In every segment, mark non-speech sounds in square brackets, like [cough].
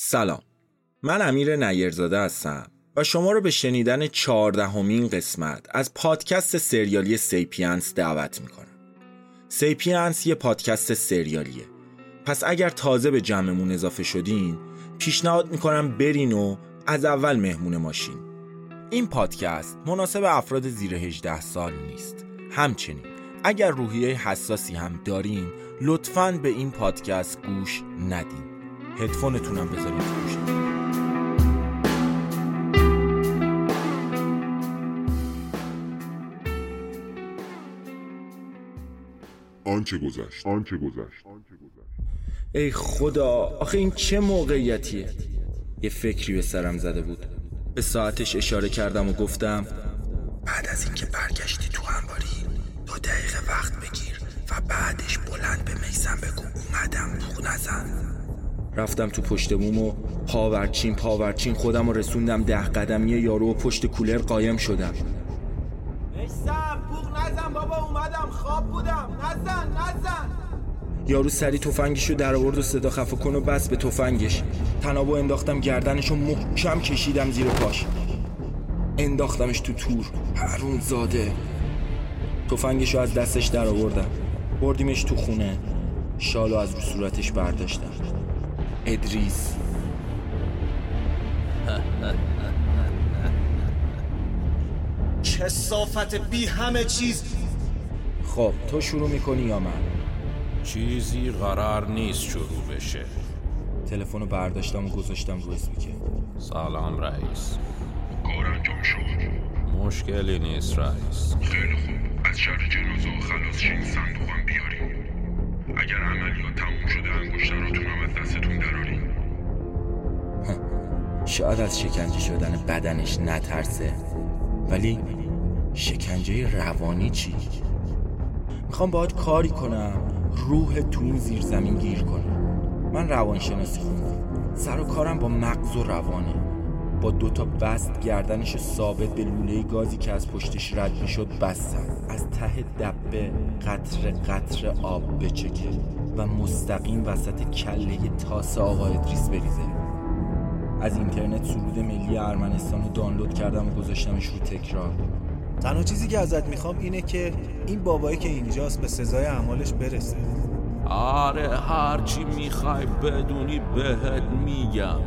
سلام. من امیر نیرزاده هستم و شما رو به شنیدن چهاردهمین قسمت از پادکست سریالی سیپینس دعوت می‌کنم. سیپینس یه پادکست سریالیه. پس اگر تازه به جمعمون اضافه شدین پیشنهاد می‌کنم برین و از اول مهمون ما شین. این پادکست مناسب افراد زیر 18 سال نیست. همچنین اگر روحیه حساسی هم دارین لطفاً به این پادکست گوش ندین. هدفونتونم بذارین تو گوشتون آنچه گذشت. آنچه گذشت. ای خدا آخه این چه موقعیتیه؟ یه فکری به سرم زده بود. به ساعتش اشاره کردم و گفتم بعد از اینکه برگشتی تو انباری دو دقیقه وقت بگیر و بعدش بلند به میسم بگو اومدم بوغ نزن. رفتم تو پشت بوم و پاورچین پاورچین خودم و رسوندم ده قدمی یارو و پشت کولر قایم شدم. میسم بوغ نزن بابا اومدم خواب بودم. نزن نزن. یارو سری تفنگشو در آورد و صدا خفه کن و بس به تفنگش. تنابو انداختم گردنشو محکم کشیدم زیر پاش. انداختمش تو تور هرون زاده تفنگشو از دستش در آوردم. بردیمش تو خونه. شالو از رو صورتش برداشتم. ادریس. کسافت بی همه چیز. خب تو شروع می‌کنی یا من؟ چیزی قرار نیست شروع بشه. تلفن رو برداشتم و گذاشتم رو اسپیکر. سلام رئیس. کار انجام شد. مشکلی نیست رئیس. خیلی خوب. از شر جنازه و خلاص شین صندوقم بیاریم اگر عملیات تموم شده انگشتراتونم از دستتون دراریم شاید از شکنجه شدن بدنش نترسه. ولی شکنجه روانی چی؟ می‌خوام باید کاری کنم. روح تو این زیر زمین گیر کنه من روانشناسی خوندم سر و کارم با مغز و روانه. با دوتا بست گردنش ثابت به لوله گازی که از پشتش رد می‌شد بستم. از ته دبه قطر قطر آب بچکه و مستقیم وسط کله تاس آقا ادریس بریزه. از اینترنت سرود ملی ارمنستان رو دانلود کردم و گذاشتمش رو تکرار. تنها چیزی که ازت می‌خوام اینه که این بابایی که اینجاست به سزای اعمالش برسه. آره هرچی می‌خوای بدونی بهت میگم.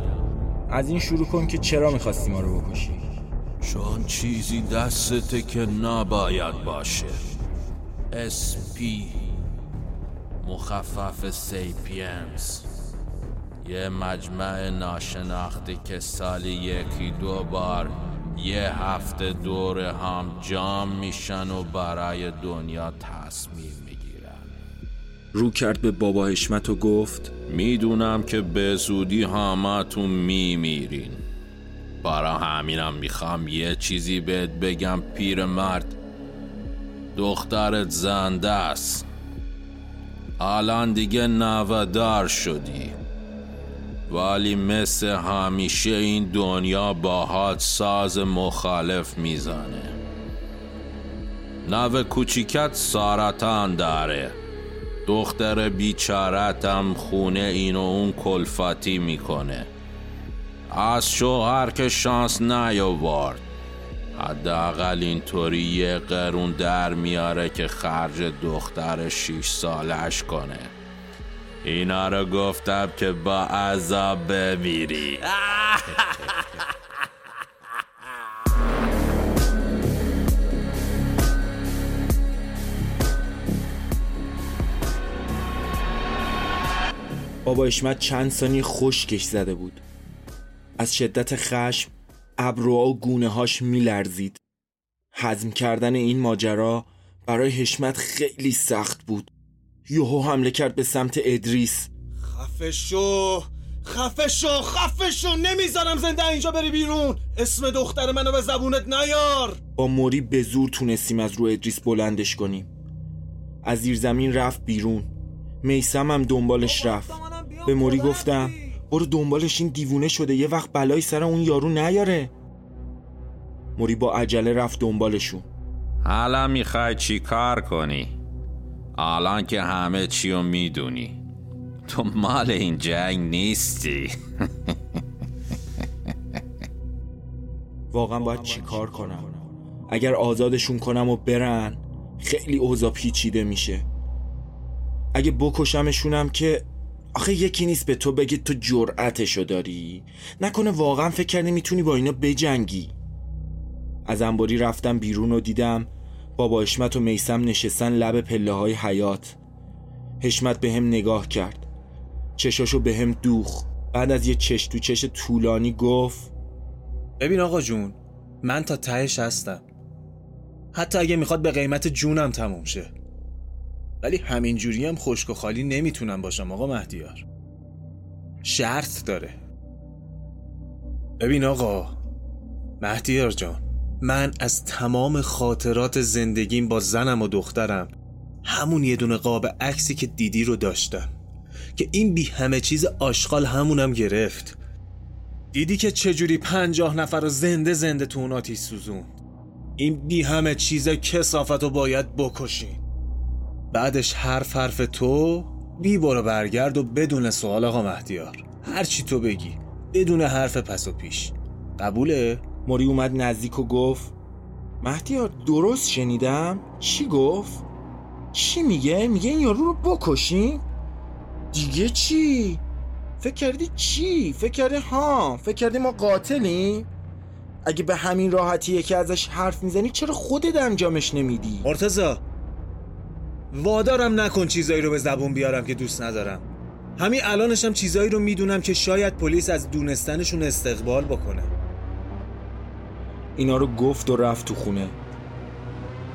از این شروع کن که چرا می‌خواستی ما رو بکشی؟ چون چیزی دستته که نباید باشه. اسپی مخفف سیپینز. یه مجمع ناشناختی که سالی یکی دو بار یه هفته دور هم جام میشن و برای دنیا تصمیم می‌گیرن. رو کرد به بابا حشمت و گفت می‌دونم که به زودی همتون میمیرین. برا همینم می‌خوام یه چیزی بهت بگم پیرمرد. دخترت زنده است. الان دیگه نودار شدی. ولی مثل همیشه این دنیا باهات ساز مخالف می‌زنه. نو کوچیکت سارتان داره. دختر بیچارتم خونه این و اون کلفتی می‌کنه. از شوهر که شانس نیاورد. حداقل اینطوری یه قرون در میاره که خرج دختر شیش سالش کنه. اینا رو گفتم که با عذاب بمیری. بابا اشمت چند ثانیه خشکش زده بود. از شدت خشم ابروها و گونه هاش میلرزید. هضم کردن این ماجرا برای حشمت خیلی سخت بود. یوهو حمله کرد به سمت ادریس. خفه شو خفه شو خفه شو نمی‌ذارم زنده اینجا بری بیرون. اسم دختر منو به زبونت نیار. با موری به زور تونستیم از رو ادریس بلندش کنیم. از زیر زمین رفت بیرون. میسم هم دنبالش رفت. به موری گفتم برو دنبالش این دیوونه شده یه وقت بلایی سر اون یارو نیاره. موری با عجله رفت دنبالشون. حالا می‌خوای چی کار کنی؟ الان که همه چی رو می‌دونی. تو مال این جنگ نیستی. [laughs] واقعا باید چی کار کنم؟ اگر آزادشون کنم و برن خیلی اوضاع پیچیده میشه. اگه بکشمشونم که آخه یکی نیست به تو بگه تو جرعتشو داری؟ نکنه واقعا فکر کردی می‌تونی با اینا بجنگی. از انباری رفتم بیرون و دیدم بابا اشمت و میسم نشستن لب پله های حیات حشمت به هم نگاه کرد. چشاشو به هم دوخ بعد از یه چش تو چش طولانی گفت ببین آقا جون من تا تهش هستم. حتی اگه می‌خواد به قیمت جونم تموم شه. ولی همین جوری هم خشک و خالی نمی‌تونم باشم آقا مهدیار. شرط داره. ببین آقا مهدیار جان من از تمام خاطرات زندگیم با زنم و دخترم. همون یه دونه قاب عکسی که دیدی رو داشتم. که این بی همه چیز آشغال همونم گرفت. دیدی که چجوری پنجاه نفر رو زنده زنده تو اون آتیش سوزوند. این بی همه چیز کسافت رو باید بکشین بعدش حرف حرف تو بی برو برگرد و بدون سوال آقا مهدیار. هرچی تو بگی بدون حرف پس و پیش. قبوله؟ موری اومد نزدیک و گفت مهدیار درست شنیدم؟ چی گفت؟ چی میگه؟ میگه این یارو رو بکشیم دیگه چی؟ فکر کردی چی؟ فکر کردی ها؟ فکر کردی ما قاتلیم؟ اگه به همین راحتیه که ازش حرف می‌زنی چرا خودت انجامش نمیدی؟ مرتزا وادارم نکن چیزایی رو به زبون بیارم که دوست ندارم. همین الانشم چیزایی رو می‌دونم که شاید پلیس از دونستنشون استقبال بکنه. اینا رو گفت و رفت تو خونه.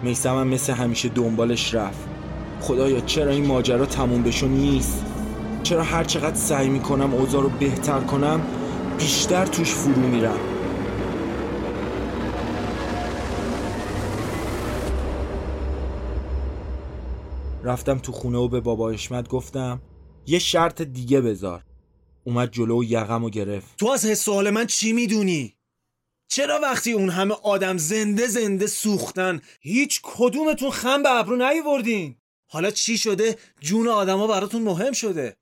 میسم هم مثل همیشه دنبالش رفت. خدایا چرا این ماجرا تموم بشو نیست؟ چرا هر چقدر سعی می‌کنم اوضاع رو بهتر کنم بیشتر توش فرو میرم؟ رفتم تو خونه و به بابا اشمت گفتم یه شرط دیگه بذار. اومد جلو و یقم و گرفت. تو از حس من چی می‌دونی؟ چرا وقتی اون همه آدم زنده زنده سوختن هیچ کدومتون خم به ابرو نیوردین حالا چی شده؟ جون آدما براتون مهم شده.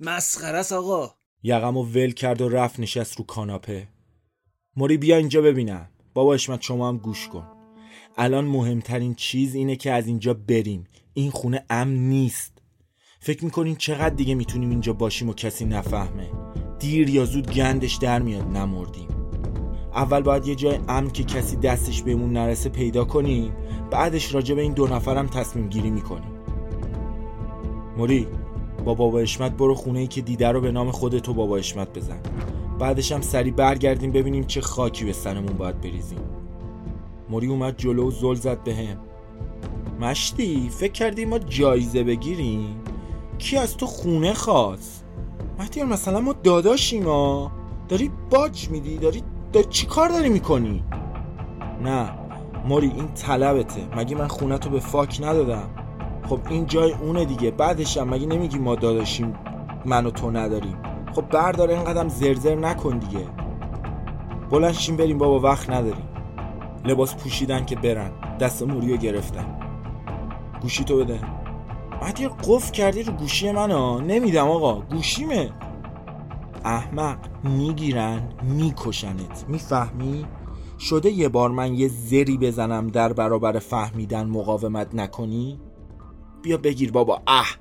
مسخره است آقا. یقم و ول کرد و رفت نشست رو کاناپه. موری بیا اینجا ببینم. بابا اشمت شما هم گوش کن. الان مهمترین چیز اینه که از اینجا بریم. این خونه امن نیست. فکر می‌کنین چقدر دیگه می‌تونیم اینجا باشیم و کسی نفهمه. دیر یا زود گندش در میاد نمردیم. اول باید یه جای امن که کسی دستش بهمون نرسه پیدا کنیم بعدش راجع به این دو نفرم تصمیم گیری می‌کنیم موری با بابا اشمت برو خونه ای که دیده رو به نام خودت و بابا اشمت بزن. بعدش هم سری برگردیم ببینیم چه خاکی به سرمون باید بریزیم. موری اومد جلو و زل زد به هم مشتی فکر کردی ما جایزه بگیریم؟ کی از تو خونه خواست؟ مهدیار مثلا ما داداشیم ها. داری باج میدی داری, داری چی کار داری می‌کنی؟ نه موری این طلبته. مگه من خونه تو به فاک ندادم؟ خب این جای اونه دیگه. بعدش هم مگه نمیگی ما داداشیم من و تو نداریم؟ خب بردار اینقدر زرزر نکن دیگه. بلند شیم بریم بابا وقت نداریم. لباس پوشیدن که برن. دست موریو گرفتن. گوشی تو بده. بعد یه قف کردی رو گوشی من ها نمیدم آقا. گوشیمه. احمق می‌گیرن میکشنت. می‌فهمی؟ شده یه بار من یه زری بزنم در برابر فهمیدن مقاومت نکنی؟ بیا بگیر بابا. اه!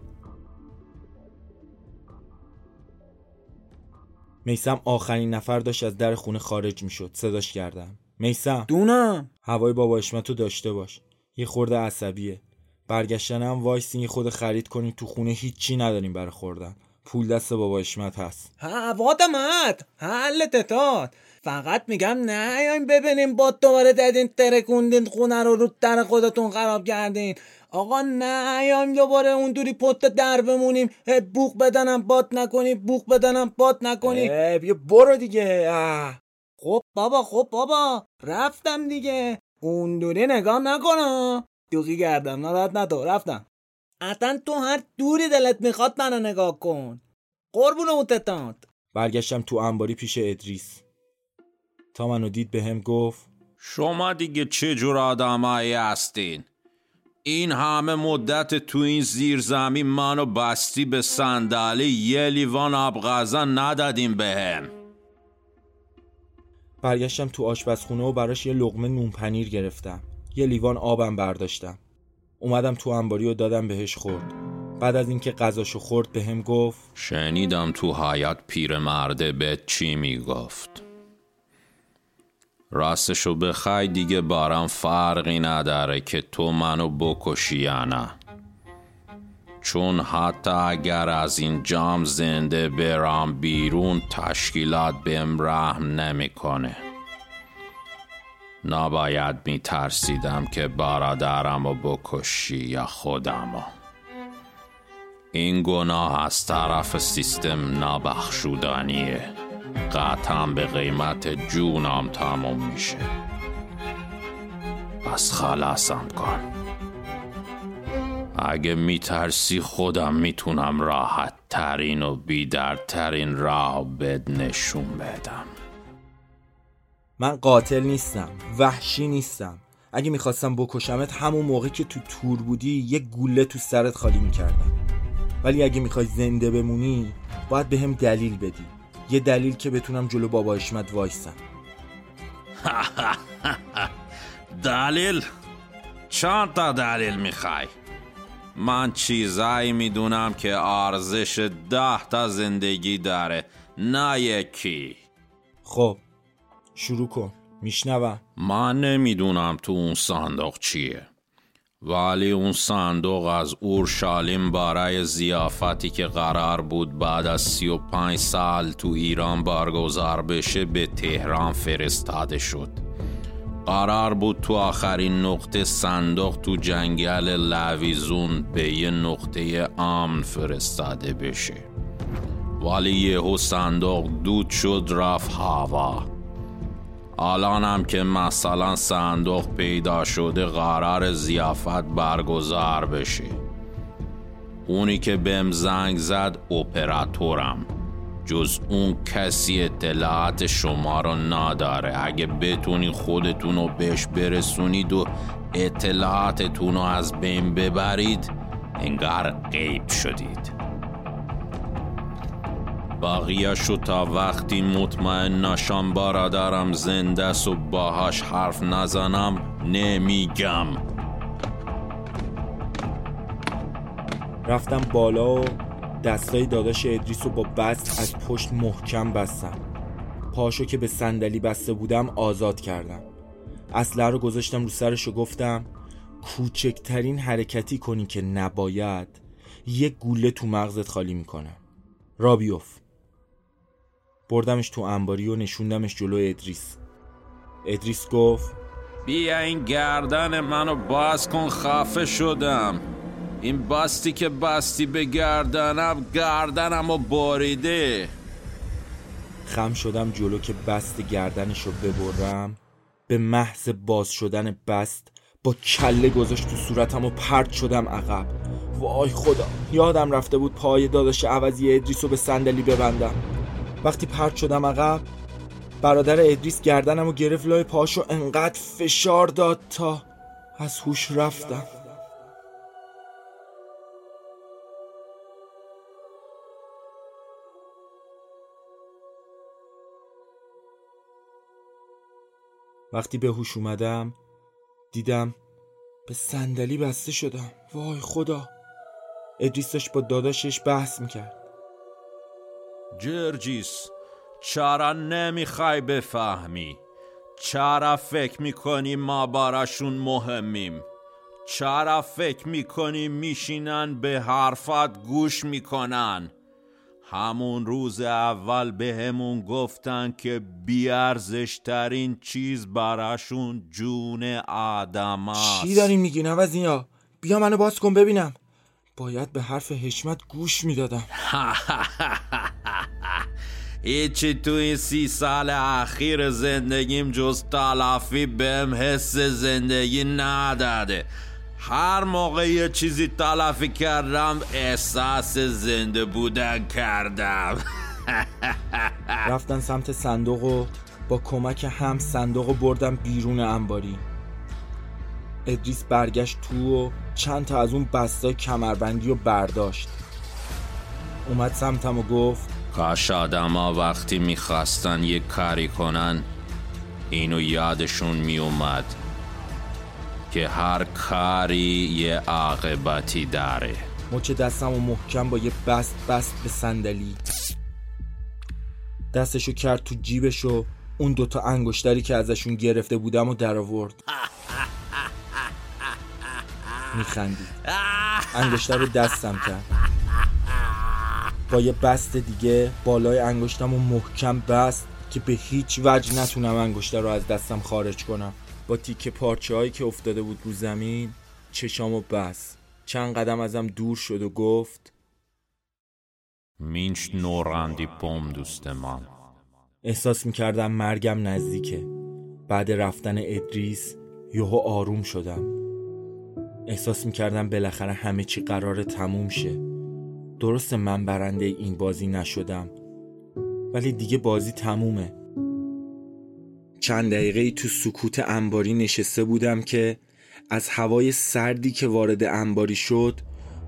میسم آخرین نفر داشت از در خونه خارج می‌شد. صداش کردم. میسم. دونم. هوای بابا حشمتو داشته باش. یه خورده عصبیه. برگشتنم وایسین یه خورده خرید کنین تو خونه هیچی نداریم برای خوردن. پول دست بابا اشمت هست. هوادمت حل تتات فقط میگم نیایم ببینیم با دوباره دادین ترکوندین خونه رو رو در خودتون خراب کردین. آقا نیایم دوباره اون دوری پت در بمونیم. بوق بدنم باد نکنی بوق بدنم باد نکنی. بیا برو دیگه. اه. خب بابا خب بابا. رفتم دیگه. اون دوری نگاه نکنم. دوغی کردم ناراحت ندار رفتم. اصلا تو هر دوری دلت می‌خواد منو نگاه کن. قربون اون برگشتم تو انباری پیش ادریس. تا منو دید به هم گفت شما دیگه چه جور آدمایی هستین؟ این همه مدت تو این زیرزمین منو بستی به صندلی یه لیوان آب غذا ندادیم بهم. برگشتم تو آشپزخونه و براش یه لقمه نون پنیر گرفتم. یه لیوان آبم برداشتم. اومدم تو انباری و دادم بهش خورد. بعد از اینکه غذاشو خورد به هم گفت شنیدم تو حیات پیرمرده به چی می‌گفت. راستشو بخوای دیگه بارم فرقی نداره که تو منو بکشی یا نه. چون حتی اگر از این جام زنده برام بیرون تشکیلات بهم رحم نمی‌کنه. نباید می ترسیدم که برادرم رو بکشی یا خودم این گناه از طرف سیستم نبخشودنیه قطعا به قیمت جونم تموم میشه. پس خلاصم کن. اگه میترسی خودم می‌تونم راحت ترین و بیدرترین راه بد نشون بدم. من قاتل نیستم وحشی نیستم. اگه می‌خواستم بکشمت همون موقع که تو تور بودی یه گوله تو سرت خالی می‌کردم. ولی اگه می‌خوای زنده بمونی باید به هم دلیل بدی. یه دلیل که بتونم جلو بابا اشمت وایسم. [laughs] دلیل؟ چند تا دلیل می‌خوای. من چیزایی می‌دونم که ارزش ده تا زندگی داره نه یکی. خب شروع کن. میشنوم. من نمی‌دونم تو اون صندوق چیه. ولی اون صندوق از اورشالیم برای زیافتی که قرار بود بعد از سی و پنج سال تو ایران برگزار بشه به تهران فرستاده شد. قرار بود تو آخرین نقطه صندوق تو جنگل لویزون به یه نقطه امن فرستاده بشه. ولی یهو صندوق دود شد رفت هوا. الانم که مثلا صندوق پیدا شده قرار زیافت برگزار بشه. اونی که بهم زنگ زد اپراتورم. جز اون کسی اطلاعات شما رو نداره. اگه بتونی خودتون رو بهش برسونید و اطلاعاتتون رو از بین ببرید انگار غیب شدید. باقیشو تا وقتی مطمئن نشم برادرم زنده و باهاش حرف نزنم نمیگم. رفتم بالا و دستای داداش ادریس رو با بست از پشت محکم بستم. پاشو که به صندلی بسته بودم آزاد کردم. اسلحه رو گذاشتم رو سرش و گفتم کوچکترین حرکتی کنی که نباید یک گوله تو مغزت خالی می‌کنم. را بیفت بردمش تو انباری و نشوندمش جلو ادریس. ادریس گفت بیا این گردن منو باز کن خفه شدم. این باستی که باستی به گردنم گردنم و باریده خم شدم جلو که بست گردنش رو ببرم. به محض باز شدن بست با کله گذاشت تو صورتم و پرت شدم عقب. وای خدا یادم رفته بود پای داداش عوضی ادریس رو به صندلی ببندم. وقتی پرت شدم عقب برادر ادریس گردنم و گرفت لای پاشو انقدر فشار داد تا از هوش رفتم. وقتی به هوش اومدم دیدم به صندلی بسته شدم. وای خدا! ادریس داشت با داداشش بحث می‌کرد. جرجیس چرا نمی‌خوای بفهمی. چرا فکر می‌کنی ما براشون مهمیم. چرا فکر می‌کنی میشینن به حرفات گوش می‌کنن. همون روز اول به همون گفتن که بیارزش ترین چیز براشون جون آدم است چی داری میگی نوزیا بیا منو باز کن ببینم. باید به حرف حشمت گوش می‌دادم. [laughs] هیچی تو این سی سال اخیر زندگیم جز تلافی بهم حس زندگی نداده. هر موقع یه چیزی تلافی کردم احساس زنده بودن کردم. [laughs] رفتن سمت صندوق و با کمک هم صندوق و بردم بیرون انباری. ادریس برگشت تو و چند تا از اون بستای کمربندی رو برداشت. اومد سمتم و گفت کاش آدم ها وقتی می‌خواستن یه کاری کنن اینو یادشون می اومد که هر کاری یه عاقبتی داره. مچ دستم و محکم با یه بست بست به صندلی. دستشو کرد تو جیبش و اون دوتا انگشتری که ازشون گرفته بودم و در آورد میخندید. انگشتر رو دستم کرد. با یه بست دیگه بالای انگشتم و محکم بست که به هیچ وجه نتونم انگشتر رو از دستم خارج کنم. با تیکه پارچه هایی که افتاده بود رو زمین چشامو بس چند قدم ازم دور شد و گفت مینش نوراندی پوم دوست من احساس می‌کردم مرگم نزدیکه. بعد رفتن ادریس یهو آروم شدم. احساس می‌کردم بالاخره همه چی قرار تموم شه. درست من برنده این بازی نشدم. ولی دیگه بازی تمومه. چند دقیقه تو سکوت انباری نشسته بودم که از هوای سردی که وارد انباری شد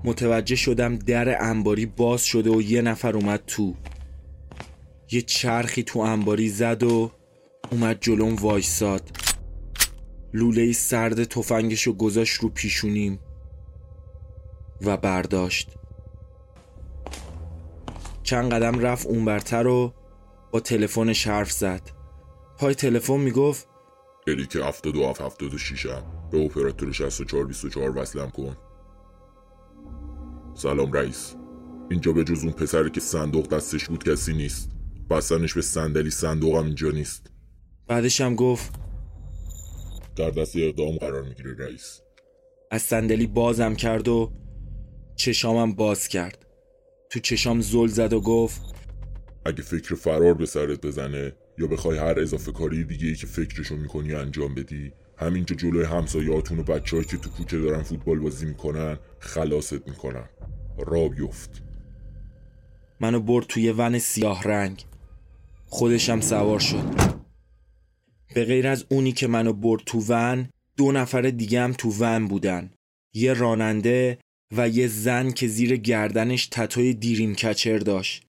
متوجه شدم در انباری باز شده و یه نفر اومد تو. یه چرخی تو انباری زد و اومد جلوم وایساد. لوله سرد تفنگشو گذاشت رو پیشونیم و برداشت. چند قدم رفت اونبرتر و با تلفنش حرف زد. پای تلفن می‌گفت الیک 77 76 هم. به اپراتور 64 24 وصلم کن. سلام رئیس. اینجا به جز اون پسری که صندوق دستش بود کسی نیست. بستنش به صندلی صندوقم اینجا نیست. بعدش هم گفت در دست اقدام قرار می‌گیره رئیس. از صندلی بازم کرد و چشامم باز کرد. تو چشام زل زد و گفت اگه فکر فرار به سرت بزنه یا بخوای هر اضافه کاری دیگه ای که فکرشو می‌کنی انجام بدی همینجا جلوی همسایهاتون و بچههایی که تو کوچه دارن فوتبال بازی می‌کنن خلاصت می‌کنن را بیفت منو برد توی ون سیاه رنگ. خودشم سوار شد. به غیر از اونی که منو برد تو ون دو نفر دیگه هم تو ون بودن. یه راننده و یه زن که زیر گردنش تتوی دیریم کچر داشت.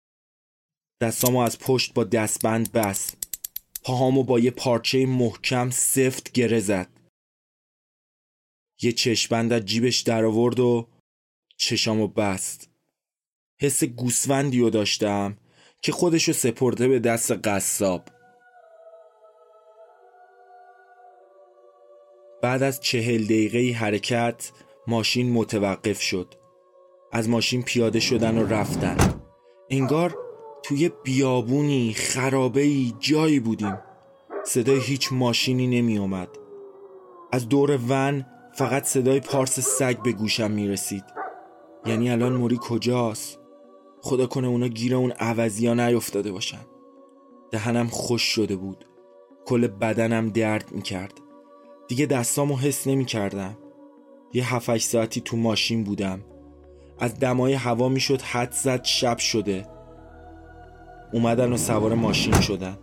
دستامو از پشت با دستبند بست. پاهامو با یه پارچه محکم سفت گره زد. یه چشبند از جیبش در آورد و چشامو بست. حس گوسفندی رو داشتم که خودشو سپرده به دست قصاب. بعد از چهل دقیقه حرکت ماشین متوقف شد. از ماشین پیاده شدن و رفتن. انگار توی بیابونی خرابهی جایی بودیم. صدای هیچ ماشینی نمی اومد از دور ون فقط صدای پارس سگ به گوشم می رسید یعنی الان موری کجاست؟ خدا کنه اونا گیر اون عوضی ها نیفتاده باشن. دهنم خوش شده بود. کل بدنم درد می کرد دیگه دستامو حس نمی کردم یه هفتش ساعتی تو ماشین بودم. از دمای هوا می شد حد زد شب شده. اومدن و سوار ماشین شدن.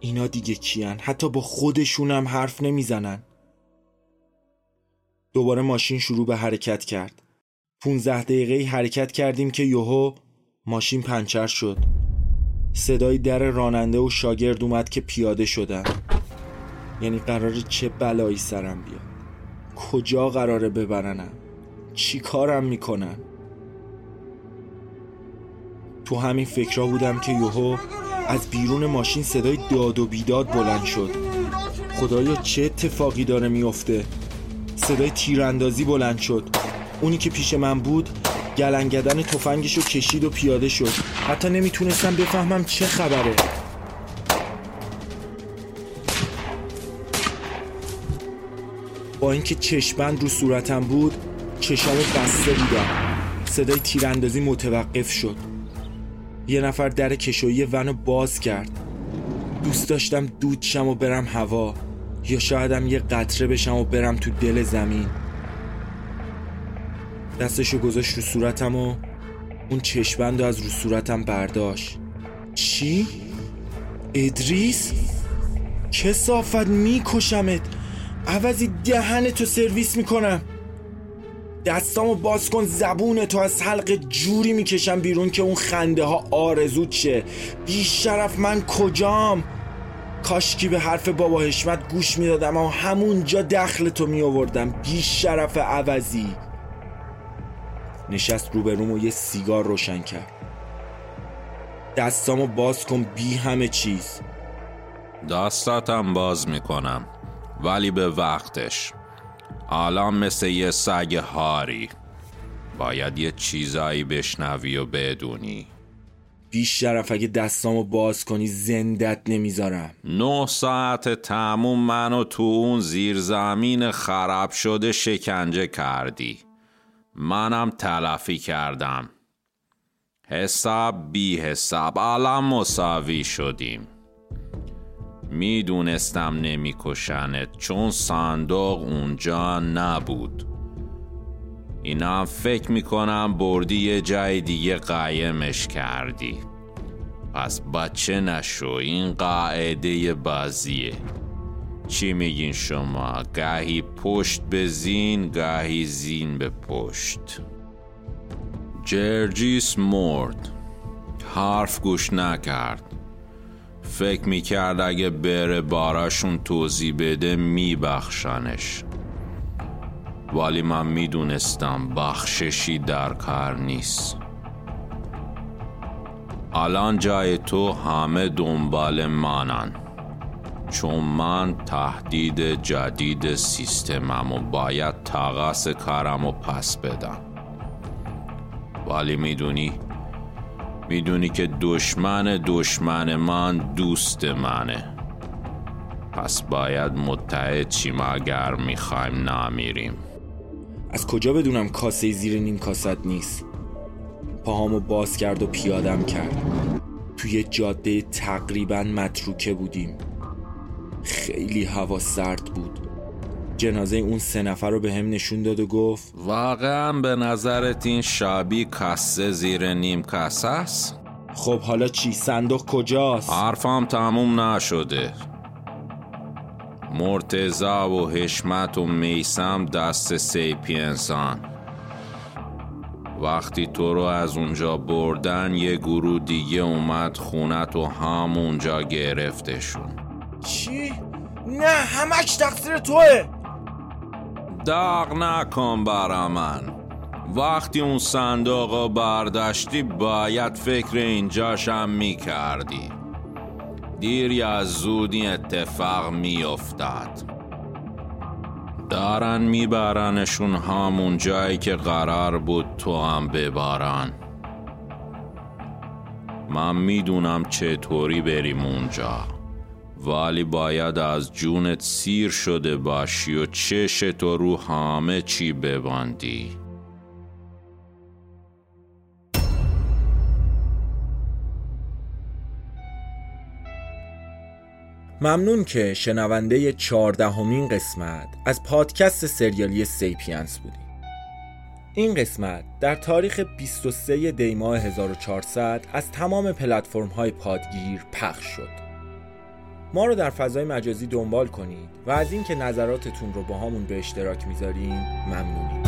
اینا دیگه کیان؟ حتی با خودشونم حرف نمی‌زنن. دوباره ماشین شروع به حرکت کرد. 15 دقیقه حرکت کردیم که یوهو ماشین پنچر شد. صدای در راننده و شاگرد اومد که پیاده شدن. یعنی قراره چه بلایی سرم بیاد. کجا قراره ببرنم؟ چی کارم می‌کنن؟ تو همین فکرها بودم که یوهو از بیرون ماشین صدای داد و بیداد بلند شد. خدایا چه اتفاقی داره میفته صدای تیراندازی بلند شد. اونی که پیش من بود گلنگدن تفنگش رو کشید و پیاده شد. حتی نمی‌تونستم بفهمم چه خبره. با اینکه چشمند رو صورتم بود چشامو بسته بودم. صدای تیراندازی متوقف شد. یه نفر در کشویی ونو باز کرد. دوست داشتم دود شم و برم هوا یا شایدم یه قطره بشم و برم تو دل زمین. دستشو گذاشت رو صورتم و اون چشمند از رو صورتم برداشت. چی؟ ادریس؟ کسافت میکشمت. عوضی دهنتو سرویس می‌کنم. دستامو باز کن زبون تو از حلق جوری می‌کشم بیرون که اون خنده ها آرزو چه. بی شرف من کجام؟ کاشکی به حرف بابا حشمت گوش می‌دادم و همونجا دخل تو می آوردم بی شرف عوضی. نشست روبروم و یه سیگار روشن کرد. دستامو باز کن بی همه چیز. دستاتم باز می‌کنم. ولی به وقتش. الان مثل یه سگ هاری. باید یه چیزایی بشنوی و بدونی. بیش شرف اگه دستامو باز کنی زندت نمی‌ذارم. نه ساعت تموم منو تو اون زیرزمین خراب شده شکنجه کردی. منم تلافی کردم. حساب بی حساب الان مساوی شدیم. می‌دونستم نمیکشنت چون صندوق اونجا نبود. اینا فکر می‌کنم بردی یه جای دیگه قایمش کردی. پس بچه نشو این قاعده بازیه. چی میگین شما؟ گاهی پشت به زین گاهی زین به پشت. جرجیس مرد. حرف گوش نکرد. فکر می‌کرد اگه بره باراشون توضیح بده میبخشنش. ولی من می‌دونستم بخششی در کار نیست. الان جای تو همه دنبال منن. چون من تهدید جدید سیستمم و باید تقاس کارم و پس بدم. ولی می‌دونی می‌دونی که دشمن دشمن من دوست منه. پس باید متحد چیم اگر می‌خوایم نمیریم از کجا بدونم کاسه زیر نیم کاست نیست؟ پاهامو باز کرد و پیادم کرد. توی جاده تقریبا متروکه بودیم. خیلی هوا سرد بود. جنازه اون سه نفر رو به هم نشون داد و گفت واقعا به نظرت این شابی کاسه زیر نیم کاسه است؟ خب حالا چی صندوق کجاست؟ حرفم تموم نشده مرتزا و حشمت و میسم دست سیپینسان وقتی تو رو از اونجا بردن یه گروه دیگه اومد خونت و همونجا گرفتشون چی؟ نه همش تقصیر توه داغ نکن برا من. وقتی اون صندوق برداشتی باید فکر اینجاشم می‌کردی. دیر یا زودی اتفاق میافتاد. دارن میبرنشون همون جایی که قرار بود تو هم ببارن. من می‌دونم چطوری بریم اونجا. ولی باید از جونت سیر شده باشی و چشت رو همه چی ببندی. ممنون که شنونده چهاردهمین قسمت از پادکست سریالی سیپینس بودیم این قسمت در تاریخ 23 دیماه 1400 از تمام پلتفرم های پادگیر پخش شد. ما رو در فضای مجازی دنبال کنید و از اینکه نظراتتون رو با همون به اشتراک می‌ذاریم ممنونیم.